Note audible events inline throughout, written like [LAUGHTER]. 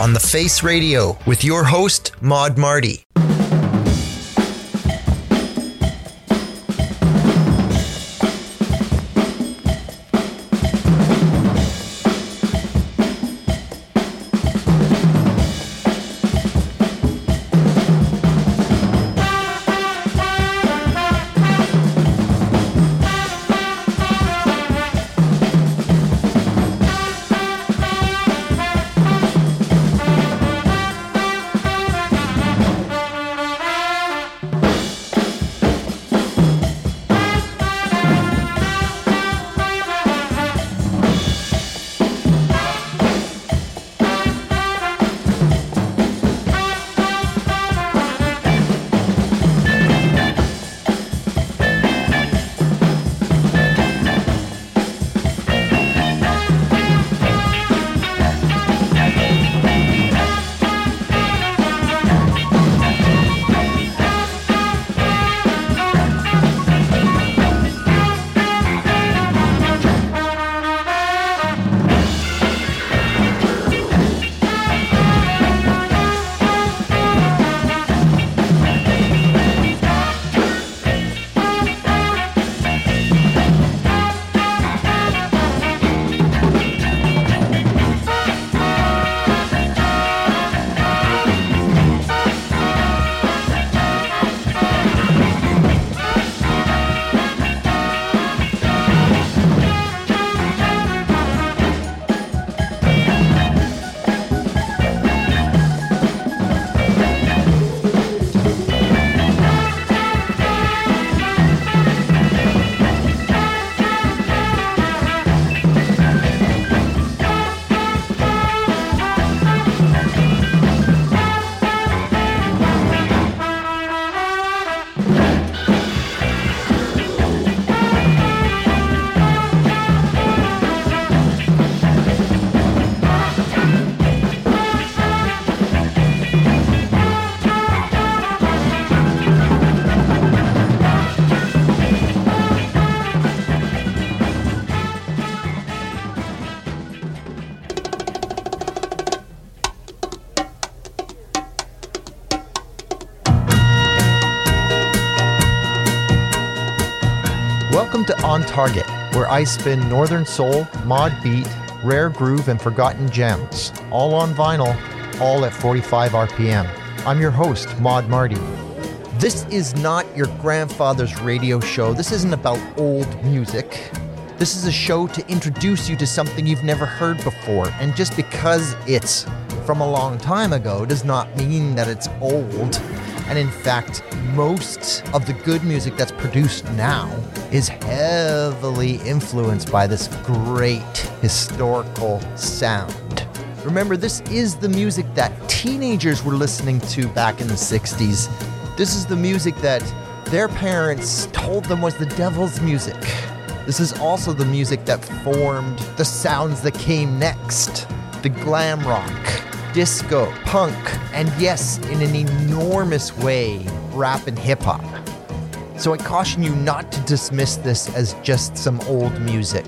On the Face Radio with your host, Mod Marty. Target, where I spin Northern Soul, Mod Beat, Rare Groove, and Forgotten Gems, all on vinyl, all at 45 RPM. I'm your host, Mod Marty. This is not your grandfather's radio show. This isn't about old music. This is a show to introduce you to something you've never heard before. And just because it's from a long time ago does not mean that it's old. And in fact, most of the good music that's produced now is heavily influenced by this great historical sound. Remember, this is the music that teenagers were listening to back in the 60s. This is the music that their parents told them was the devil's music. This is also the music that formed the sounds that came next the glam rock, disco, punk, and yes, in an enormous way, rap and hip hop. So I caution you not to dismiss this as just some old music,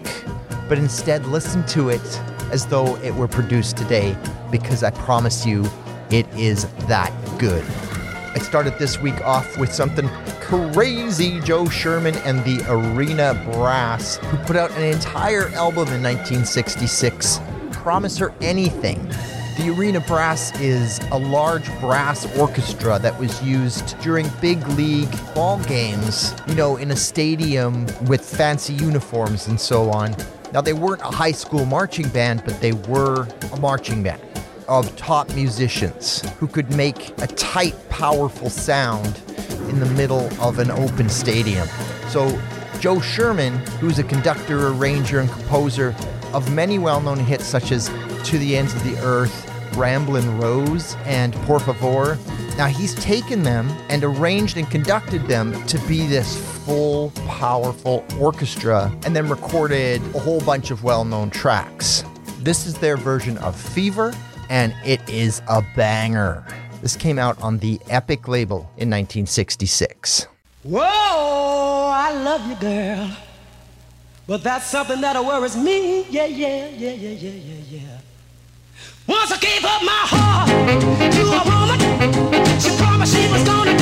but instead listen to it as though it were produced today, because I promise you, it is that good. I started this week off with something crazy Joe Sherman and the Arena Brass, who put out an entire album in 1966. Promise Her Anything. The Arena Brass is a large brass orchestra that was used during big league ball games, you know, in a stadium with fancy uniforms and so on. Now, they weren't a high school marching band, but they were a marching band of top musicians who could make a tight, powerful sound in the middle of an open stadium. So, Joe Sherman, who's a conductor, arranger, and composer of many well known hits such as To the Ends of the Earth, Ramblin' Rose, and Por Favor, now he's taken them and arranged and conducted them to be this full, powerful orchestra and then recorded a whole bunch of well known tracks. This is their version of Fever, and it is a banger. This came out on the Epic label in 1966. Whoa, I love you, girl. But that's something that worries me. Yeah, yeah, yeah, yeah, yeah, yeah, yeah. Once I gave up my heart to a woman, she promised she was gonna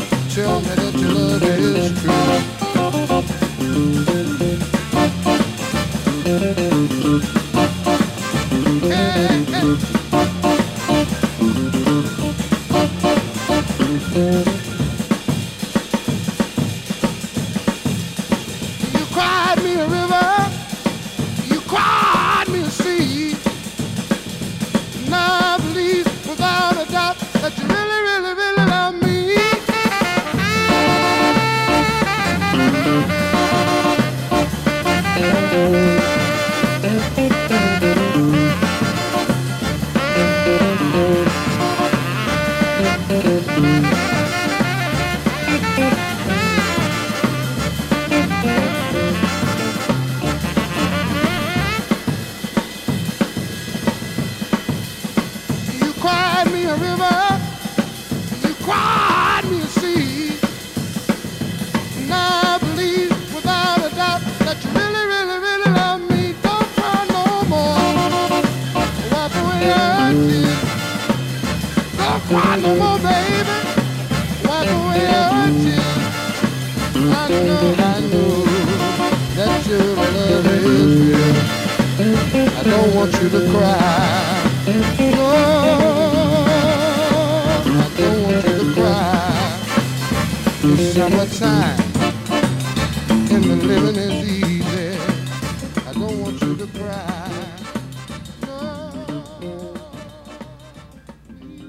tell me that your love is true.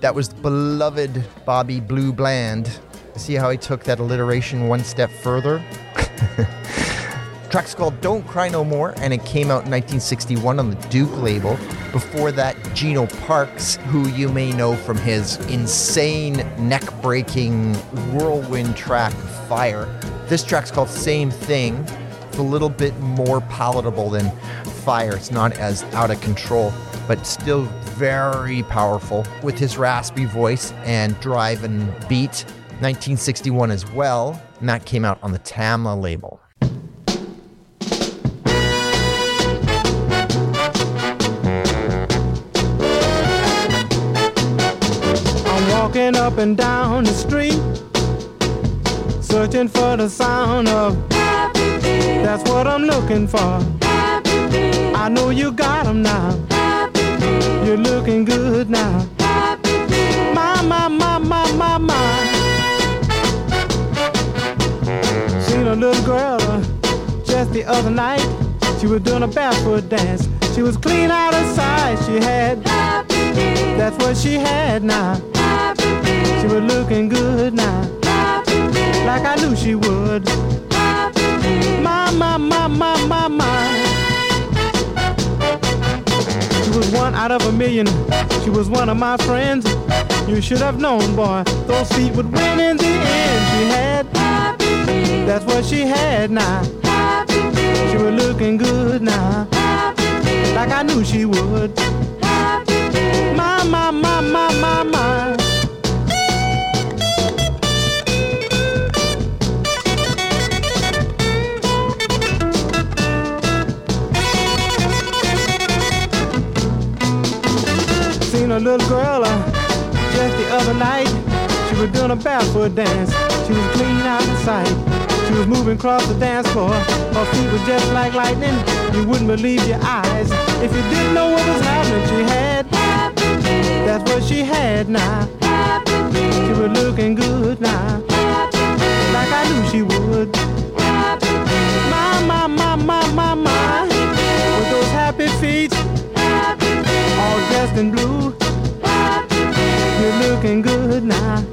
That was beloved Bobby Blue Bland. See how he took that alliteration one step further? [LAUGHS] Track's called Don't Cry No More, and it came out in 1961 on the Duke label. Before that, Gino Parks, who you may know from his insane neck breaking whirlwind track Fire. This track's called Same Thing. It's a little bit more palatable than Fire. It's not as out of control, but still very powerful with his raspy voice and drive and beat. 1961 as well, and that came out on the Tamla label. Walking up and down the street, searching for the sound of happy That's what I'm looking for. Happy I know you got 'em now. Happy You're looking good now. Happy My, my, my, my, my, my. Seen a little girl uh, just the other night. She was doing a barefoot dance. She was clean out of sight. She had that's what she had now. She was looking good now. Like I knew she would. My, my, my, my, my, my. She was one out of a million. She was one of my friends. You should have known, boy. Those feet would win in the end. She had. That's what she had now. She was looking good now. Like I knew she would. My, my, my, my, my. Barefoot dance. She was clean out of sight. She was moving across the dance floor. Her feet were just like lightning. You wouldn't believe your eyes if you didn't know what was happening. She had. That's what she had now. She was looking good now. Like I knew she would. My, my, my, my, my, my. With those happy feet. All dressed in blue. You're looking good now.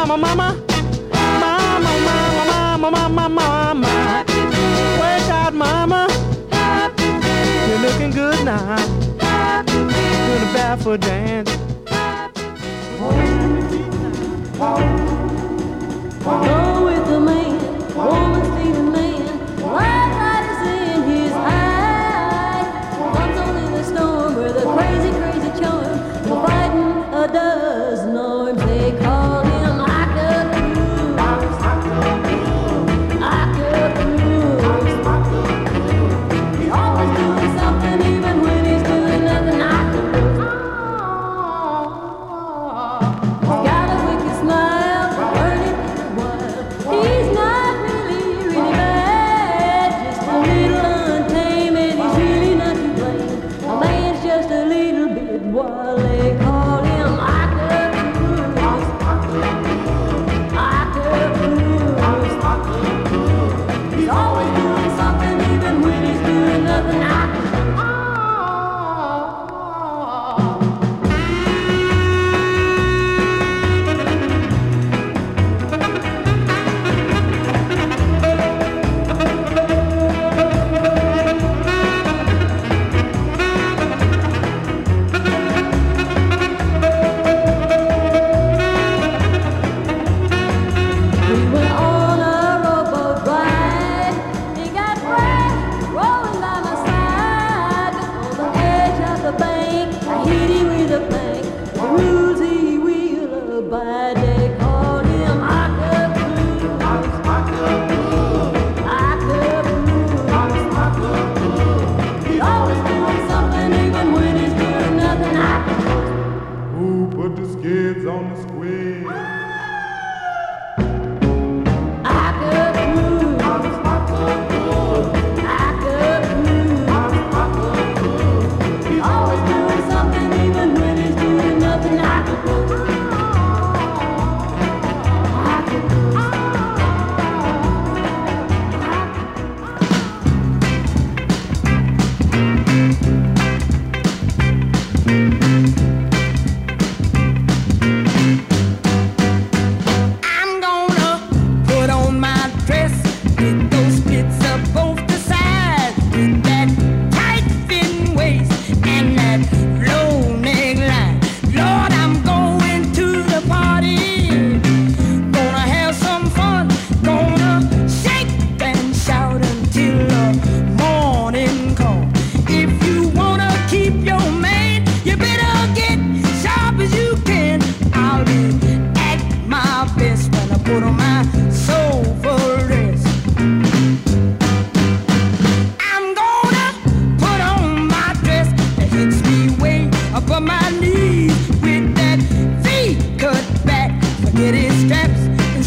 Mama, mama, mama. Mama, mama, mama, mama. Wake out, mama. You're looking good now. Doing a barefoot dance. Go with the man, woman's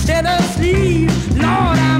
instead Lord, I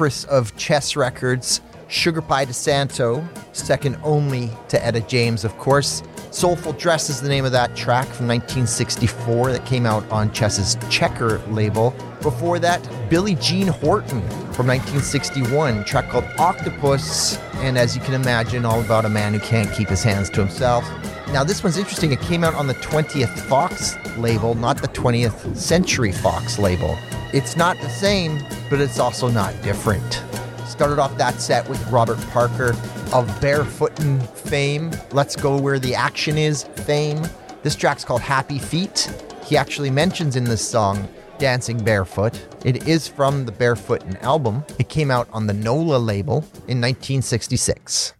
empress of chess records, Sugar Pie DeSanto, second only to Etta James, of course. Soulful Dress is the name of that track from 1964 that came out on Chess's Checker label. Before that, Billie Jean Horton from 1961, track called Octopus, and as you can imagine, all about a man who can't keep his hands to himself. Now, this one's interesting. It came out on the 20th Fox label, not the 20th Century Fox label. It's not the same, but it's also not different. Started off that set with Robert Parker of Barefootin' fame, Let's Go Where the Action Is fame. This track's called Happy Feet. He actually mentions in this song Dancing Barefoot. It is from the Barefootin' album. It came out on the NOLA label in 1966.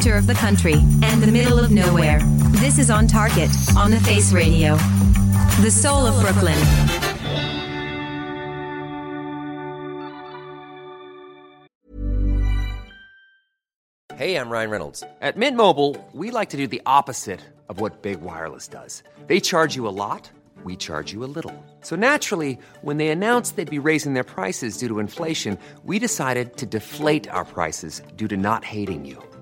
Center of the country, and the middle of nowhere. This is On Target, on the Face Radio. The soul of Brooklyn. Hey, I'm Ryan Reynolds. At Mint Mobile, we like to do the opposite of what Big Wireless does. They charge you a lot, we charge you a little. So naturally, when they announced they'd be raising their prices due to inflation, we decided to deflate our prices due to not hating you.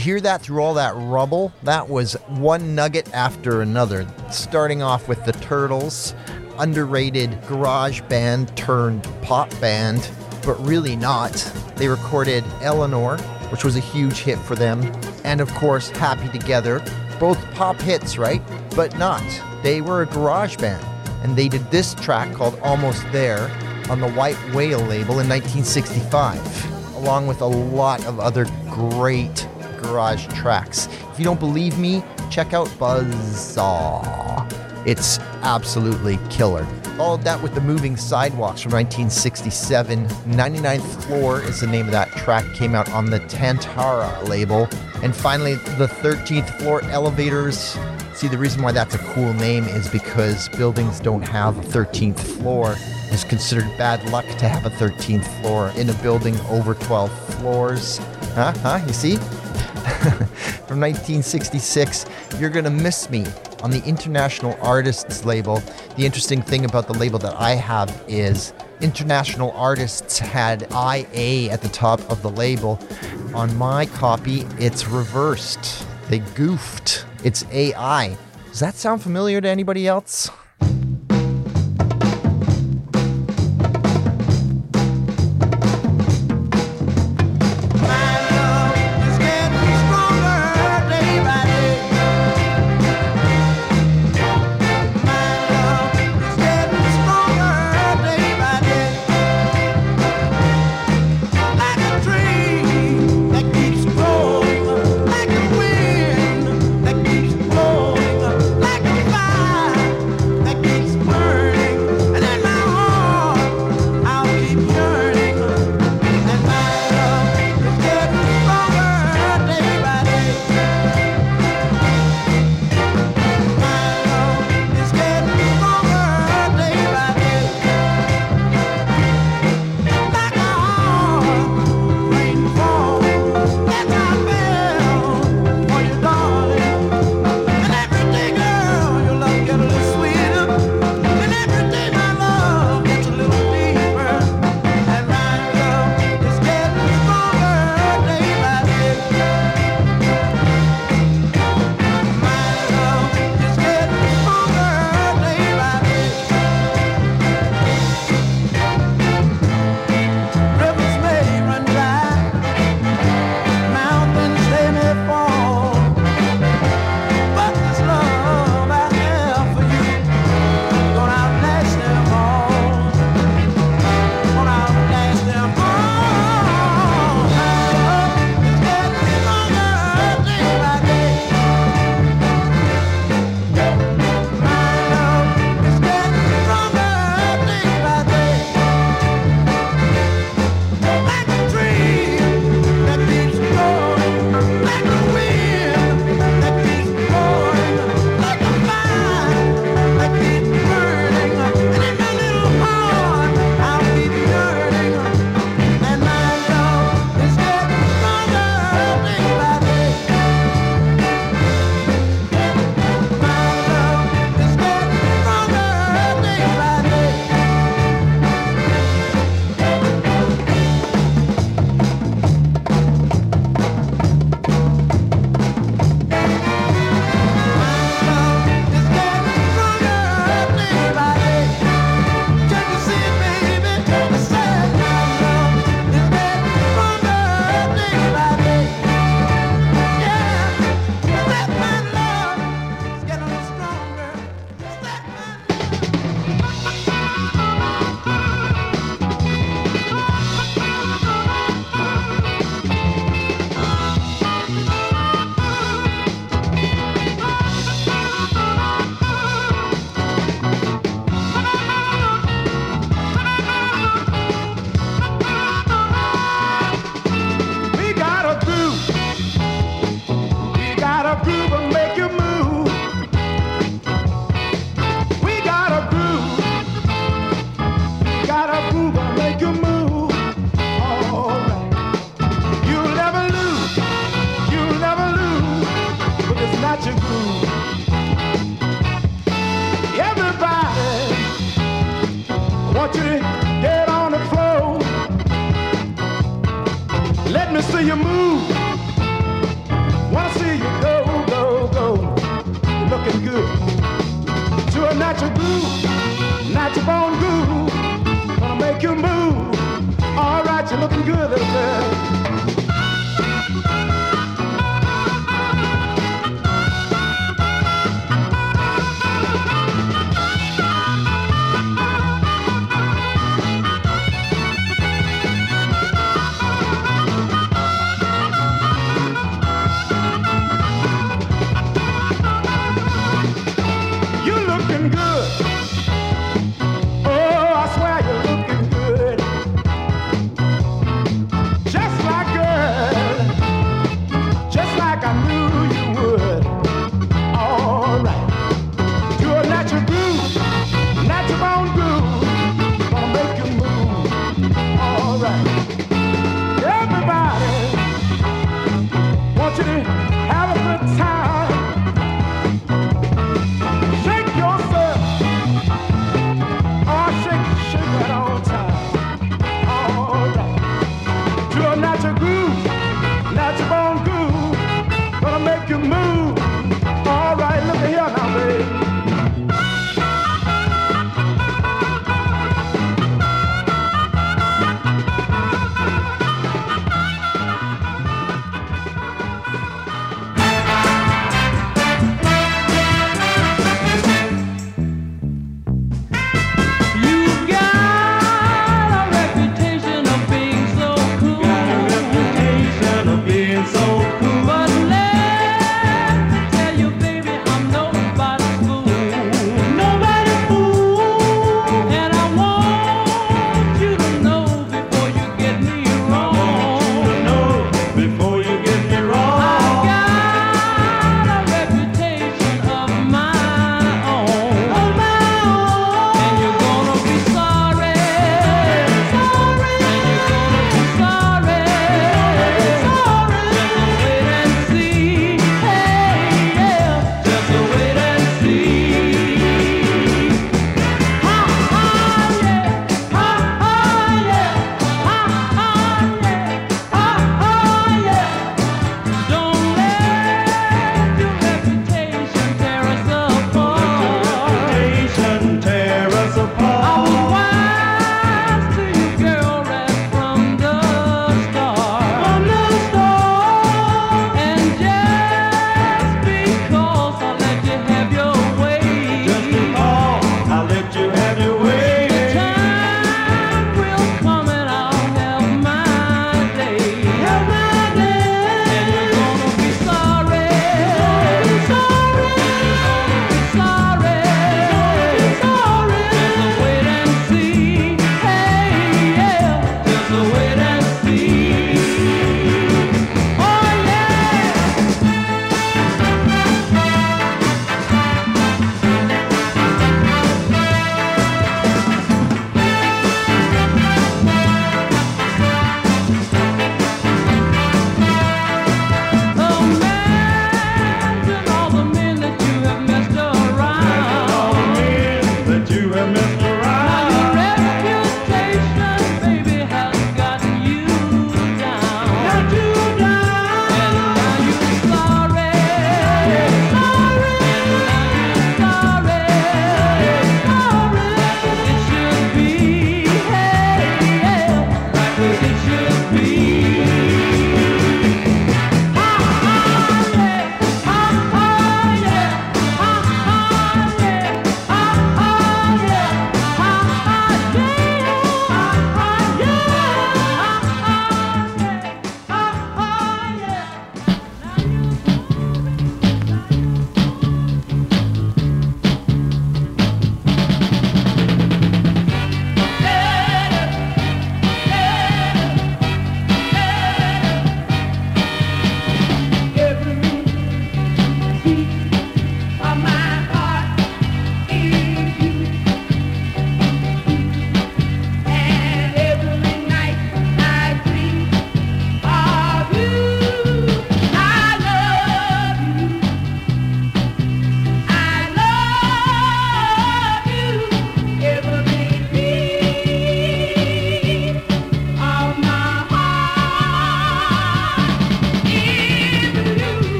Hear that through all that rubble? That was one nugget after another. Starting off with the Turtles, underrated garage band turned pop band, but really not. They recorded Elenore, which was a huge hit for them, and of course Happy Together. Both pop hits, right? But not. They were a garage band, and they did this track called Almost There on the White Whale label in 1965, along with a lot of other great garage tracks. If you don't believe me, check out Buzzsaw. It's absolutely killer. Followed that with the Moving Sidewalks from 1967. 99th Floor is the name of that track, came out on the Tantara label. And finally, the 13th Floor Elevators. See, the reason why that's a cool name is because buildings don't have a 13th floor. It's considered bad luck to have a 13th floor in a building over 12 floors. Huh? Huh? You see? [LAUGHS] From 1966, You're Gonna Miss Me on the International Artists label. The interesting thing about the label that I have is International Artists had IA at the top of the label. On my copy, it's reversed. They goofed. It's AI. Does that sound familiar to anybody else? Good, little girl.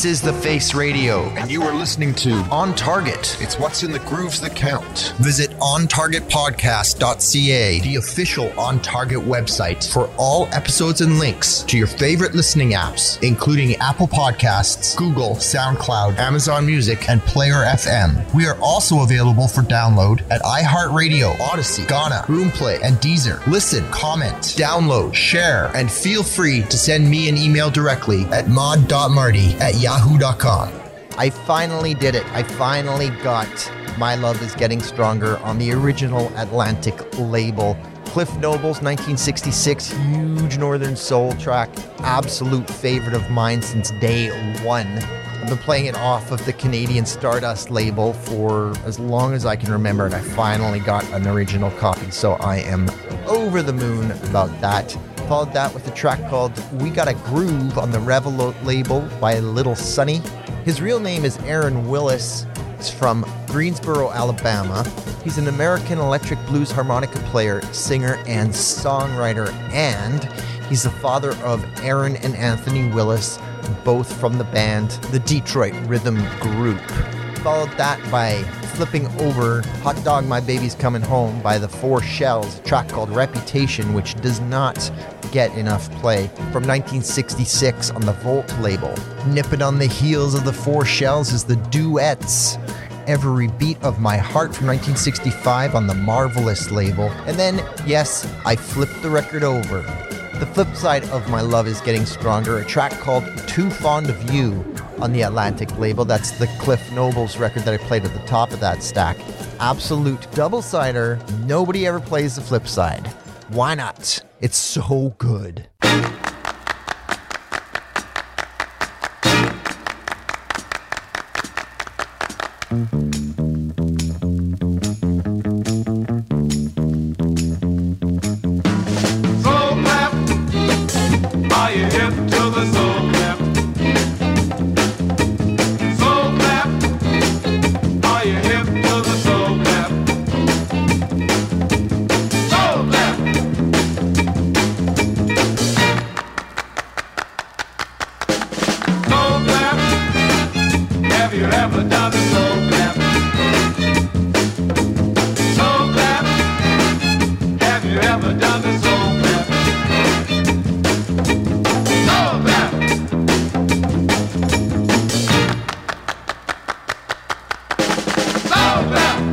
This is The Face Radio, and you are listening to On Target. It's what's in the grooves that count. Visit OnTargetPodcast.ca, the official On Target website for all episodes and links to your favorite listening apps, including Apple Podcasts, Google, SoundCloud, Amazon Music, and Player FM. We are also available for download at iHeartRadio, Odysee, Gaana, Boomplay, and Deezer. Listen, comment, download, share, and feel free to send me an email directly at mod.marty at yahoo.com. I finally did it. I finally got My Love is Getting Stronger on the original Atlantic label. Cliff Nobles 1966 huge Northern Soul track, absolute favorite of mine since day one. I've been playing it off of the Canadian Stardust label for as long as I can remember, and I finally got an original copy, so I am over the moon about that. Followed that with a track called We Got a Groove on the Revel label by Little Sonny. His real name is Aaron Willis. He's from Greensboro, Alabama. He's an American electric blues harmonica player, singer, and songwriter, and he's the father of Aaron and Anthony Willis, both from the band the Detroit Rhythm Group. Followed that by flipping over Hot Dog My Baby's Coming Home by the Four Shells, track called Reputation, which does not get enough play, from 1966 on the Volt label. Nipping on the heels of the Four Shells is the Duets. Every Beat of My Heart from 1965 on the Marvelous label. And then, yes, I flipped the record over. The flip side of My Love is Getting Stronger, a track called Too Fond of You on the Atlantic label. That's the Cliff Nobles record that I played at the top of that stack. Absolute double sider. Nobody ever plays the flip side. Why not? It's so good. Soul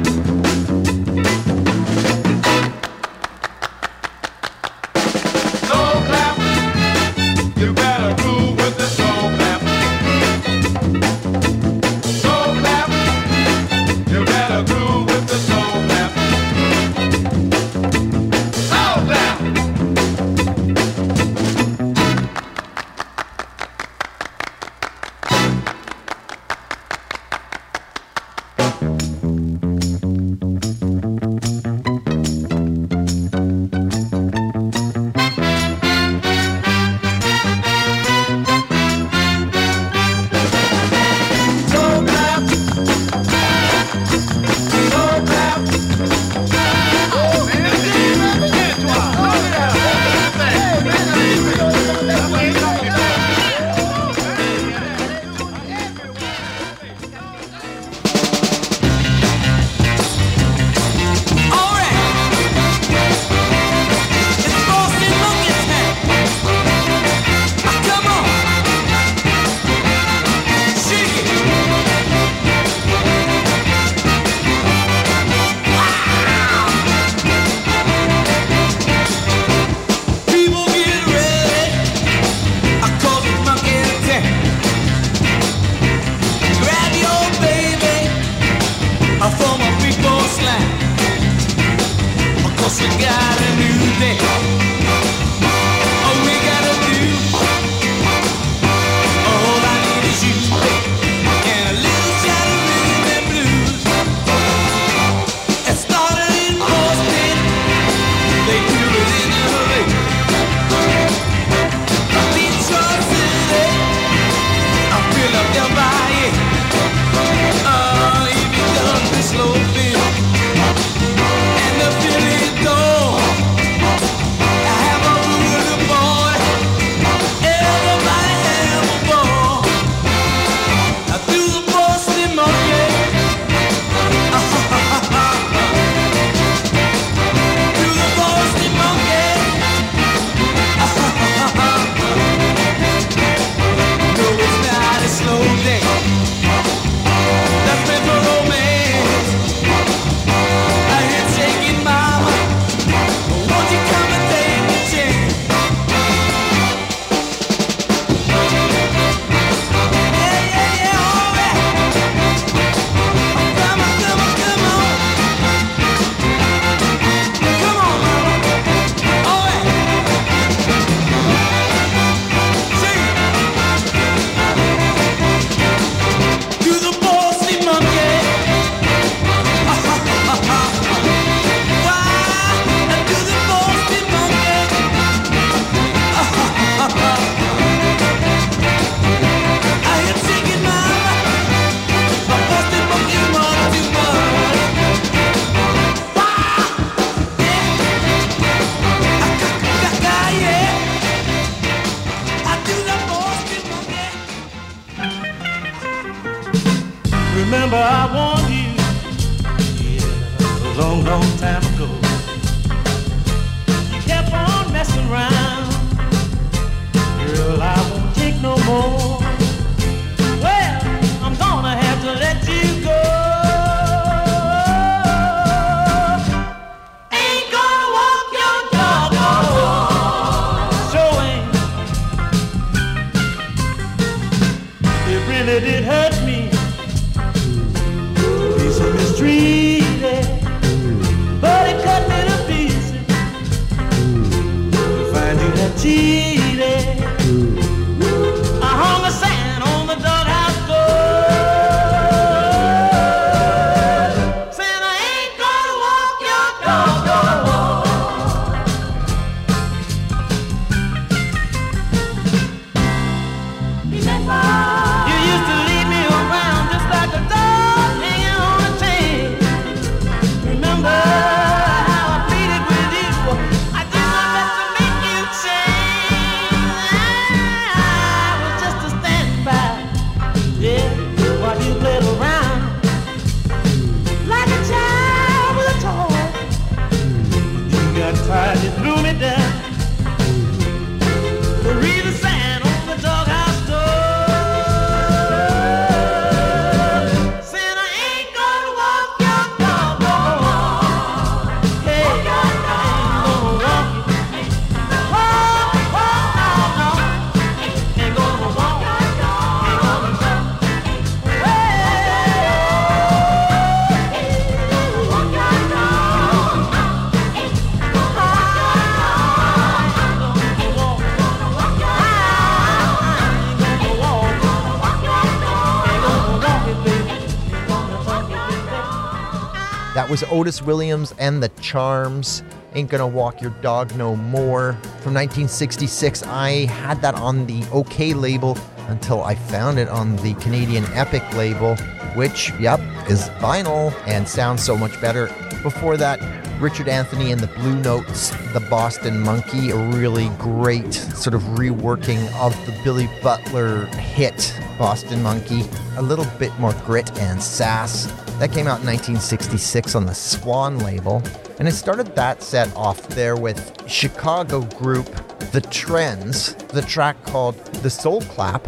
was Otis Williams and the Charms. Ain't Gonna Walk Your Dog No More from 1966. I had that on the Okeh label until I found it on the Canadian Epic label, which, yep, is vinyl and sounds so much better. Before that, Richard Anthony and the Blue Notes, the Boston Monkey, a really great sort of reworking of the Billy Butler hit Boston Monkey, a little bit more grit and sass. That came out in 1966 on the Swan label. And I started that set off there with Chicago group The Trends, the track called The Soul Clap,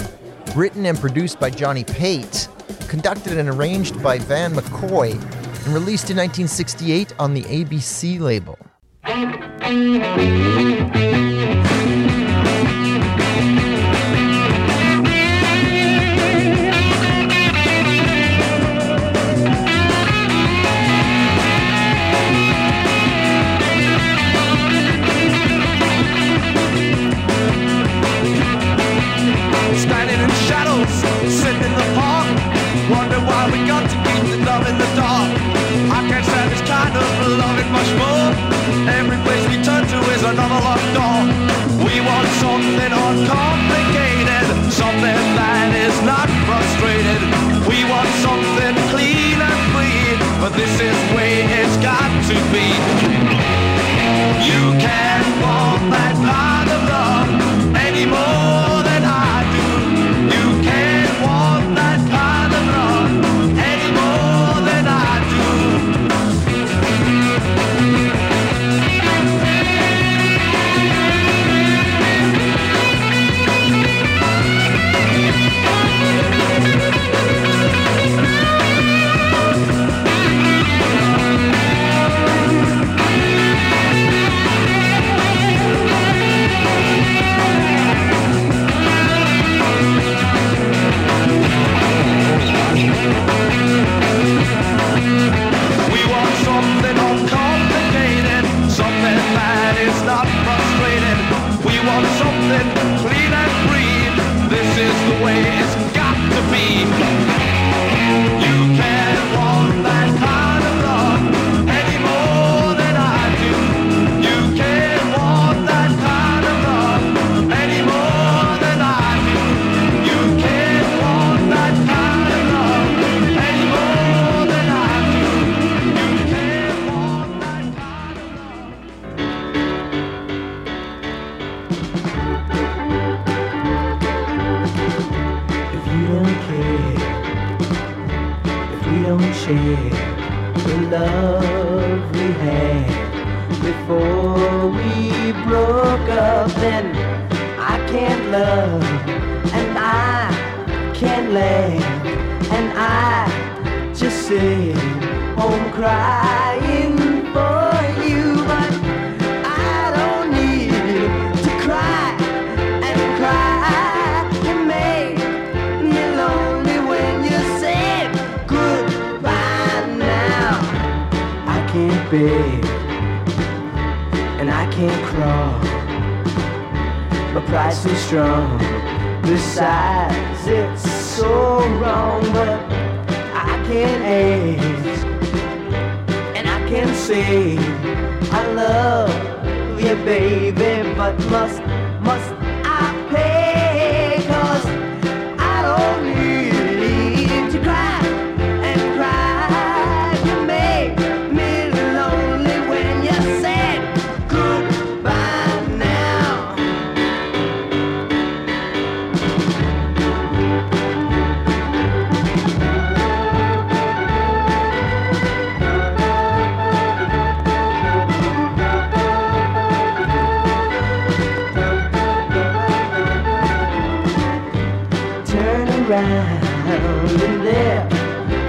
written and produced by Johnny Pate, conducted and arranged by Van McCoy, and released in 1968 on the ABC label.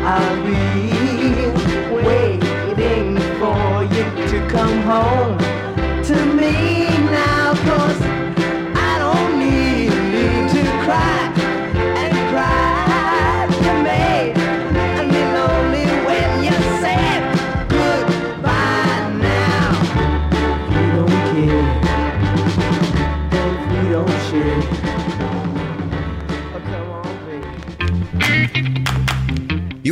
I'll be waiting for you to come home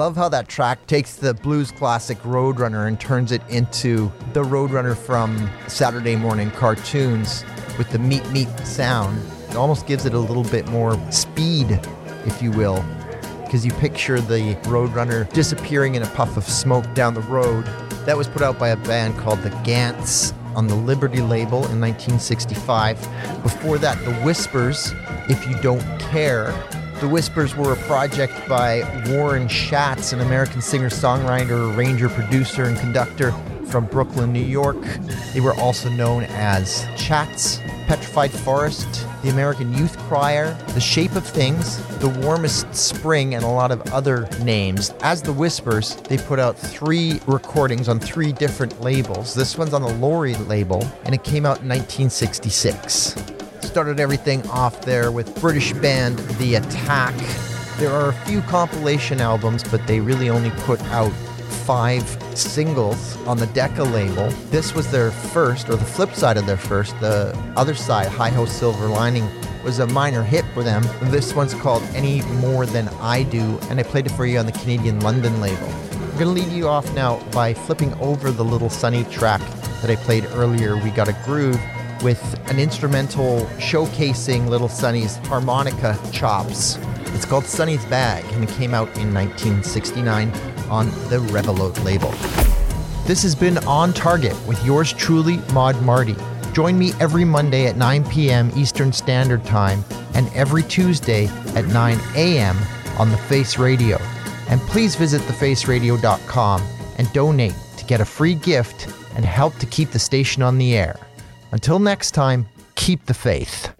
love how that track takes the blues classic Roadrunner and turns it into the Roadrunner from Saturday morning cartoons with the meat meat sound. It almost gives it a little bit more speed, if you will, because you picture the Roadrunner disappearing in a puff of smoke down the road. That was put out by a band called the Gants on the Liberty label in 1965. Before that, the Whispers, If You Don't Care. The Whispers were a project by Warren Schatz, an American singer songwriter, arranger, producer, and conductor from Brooklyn, New York. They were also known as Chats, Petrified Forest, the American Youth Choir, The Shape of Things, The Warmest Spring, and a lot of other names. As The Whispers, they put out three recordings on three different labels. This one's on the Laurie label, and it came out in 1966. Started everything off there with British band The Attack. There are a few compilation albums, but they really only put out five singles on the Decca label. This was their first, or the flip side of their first. The other side, Hi Ho Silver Lining, was a minor hit for them. This one's called Any More Than I Do, and I played it for you on the Canadian London label. I'm gonna lead you off now by flipping over the Little Sonny track that I played earlier. We got a groove with an instrumental showcasing Little Sonny's harmonica chops. It's called Sonny's Bag, and it came out in 1969 on the Revilot label. This has been On Target with yours truly, Mod Marty. Join me every Monday at 9 p.m. Eastern Standard Time and every Tuesday at 9 a.m. on The Face Radio. And please visit thefaceradio.com and donate to get a free gift and help to keep the station on the air. Until next time, keep the faith.